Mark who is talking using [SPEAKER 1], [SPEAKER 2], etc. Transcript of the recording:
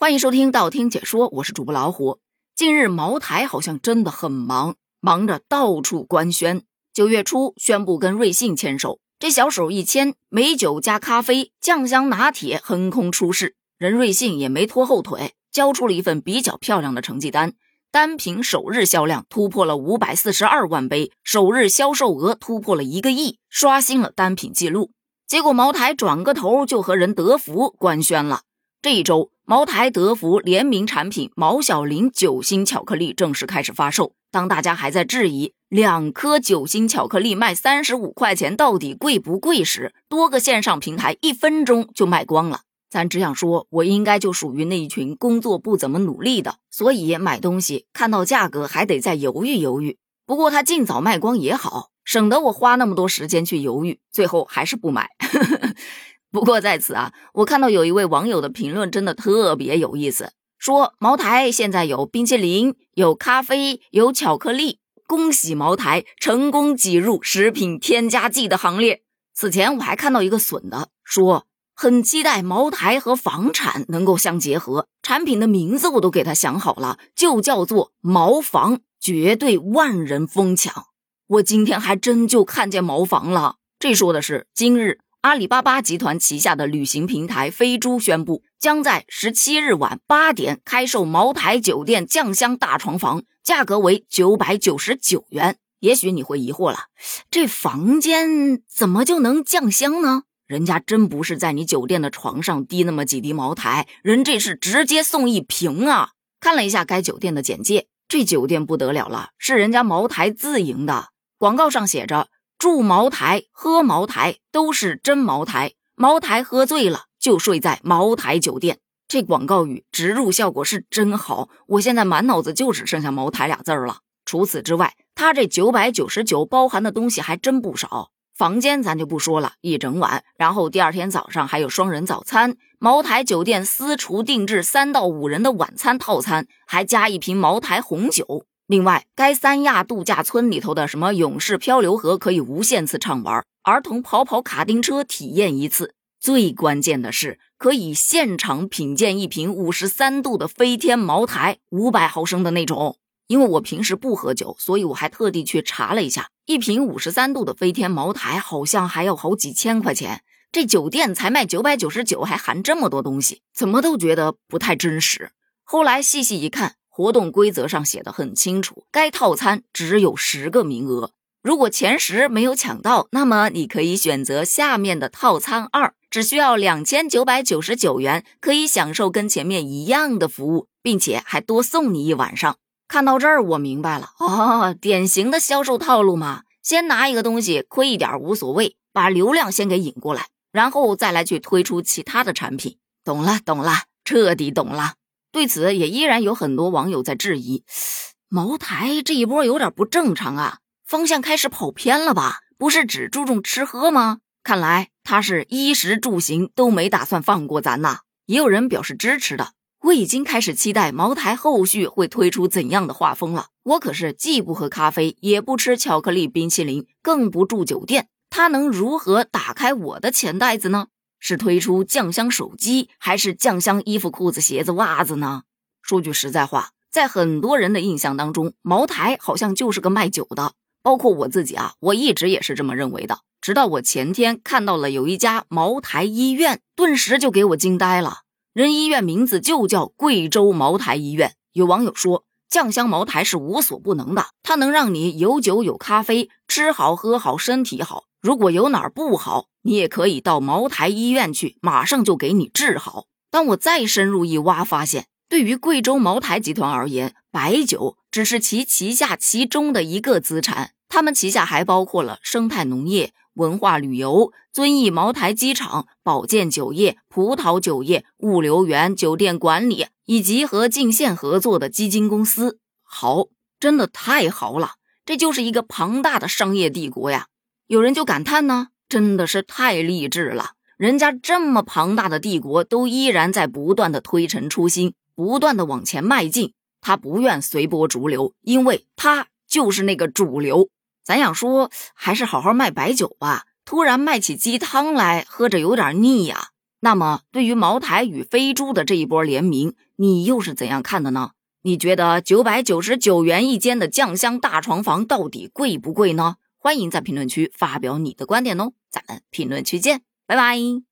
[SPEAKER 1] 欢迎收听道听解说，我是主播老虎。近日茅台好像真的很忙，忙着到处官宣。九月初宣布跟瑞幸牵手，这小手一牵，美酒加咖啡、酱香拿铁横空出世，人瑞幸也没拖后腿，交出了一份比较漂亮的成绩单。单品首日销量突破了五百四十二万杯，首日销售额突破了一个亿，刷新了单品记录。结果茅台转个头就和人德福官宣了，这一周。茅台、德福联名产品毛小林酒心巧克力正式开始发售。当大家还在质疑两颗酒心巧克力卖三十五块钱到底贵不贵时，多个线上平台一分钟就卖光了。咱只想说，我应该就属于那一群工作不怎么努力的，所以买东西看到价格还得再犹豫犹豫。不过他尽早卖光也好，省得我花那么多时间去犹豫，最后还是不买。不过在此啊，我看到有一位网友的评论真的特别有意思，说茅台现在有冰淇淋、有咖啡、有巧克力，恭喜茅台成功挤入食品添加剂的行列。此前我还看到一个损的说，很期待茅台和房产能够相结合，产品的名字我都给他想好了，就叫做茅房，绝对万人疯抢。我今天还真就看见茅房了，这说的是今日。阿里巴巴集团旗下的旅行平台飞猪宣布，将在十七日晚八点开售茅台酒店酱香大床房，价格为九百九十九元。也许你会疑惑了，这房间怎么就能酱香呢？人家真不是在你酒店的床上滴那么几滴茅台，人这是直接送一瓶啊！看了一下该酒店的简介，这酒店不得了了，是人家茅台自营的，广告上写着。住茅台，喝茅台，都是真茅台。茅台喝醉了就睡在茅台酒店。这广告语植入效果是真好，我现在满脑子就只剩下茅台俩字儿了。除此之外，它这九百九十九包含的东西还真不少。房间咱就不说了，一整晚，然后第二天早上还有双人早餐，茅台酒店私厨定制三到五人的晚餐套餐，还加一瓶茅台红酒。另外，该三亚度假村里头的什么勇士漂流河可以无限次畅玩，儿童跑跑卡丁车体验一次。最关键的是，可以现场品鉴一瓶五十三度的飞天茅台，五百毫升的那种。因为我平时不喝酒，所以我还特地去查了一下，一瓶五十三度的飞天茅台好像还要好几千块钱。这酒店才卖九百九十九，还含这么多东西，怎么都觉得不太真实。后来细细一看。活动规则上写的很清楚，该套餐只有十个名额。如果前十没有抢到，那么你可以选择下面的套餐二，只需要两千九百九十九元，可以享受跟前面一样的服务，并且还多送你一晚上。看到这儿，我明白了哦，典型的销售套路嘛，先拿一个东西亏一点无所谓，把流量先给引过来，然后再来去推出其他的产品。懂了，懂了，彻底懂了。对此，也依然有很多网友在质疑，茅台这一波有点不正常啊，方向开始跑偏了吧？不是只注重吃喝吗？看来他是衣食住行都没打算放过咱呐。也有人表示支持的，我已经开始期待茅台后续会推出怎样的画风了。我可是既不喝咖啡，也不吃巧克力冰淇淋，更不住酒店，他能如何打开我的钱袋子呢？是推出酱香手机，还是酱香衣服、裤子、鞋子、袜子呢？说句实在话，在很多人的印象当中，茅台好像就是个卖酒的，包括我自己啊，我一直也是这么认为的。直到我前天看到了有一家茅台医院，顿时就给我惊呆了。人医院名字就叫贵州茅台医院。有网友说，酱香茅台是无所不能的，它能让你有酒有咖啡，吃好喝好，身体好。如果有哪儿不好，你也可以到茅台医院去，马上就给你治好。当我再深入一挖，发现对于贵州茅台集团而言，白酒只是其旗下其中的一个资产，他们旗下还包括了生态农业、文化旅游、遵义茅台机场、保健酒业、葡萄酒业、物流园、酒店管理，以及和晋县合作的基金公司。豪，真的太豪了！这就是一个庞大的商业帝国呀。有人就感叹呢，真的是太励志了！人家这么庞大的帝国，都依然在不断的推陈出新，不断的往前迈进。他不愿随波逐流，因为他就是那个主流。咱想说，还是好好卖白酒吧，突然卖起鸡汤来，喝着有点腻呀。那么，对于茅台与飞猪的这一波联名，你又是怎样看的呢？你觉得九百九十九元一间的酱香大床房到底贵不贵呢？欢迎在评论区发表你的观点哦，咱们评论区见，拜拜。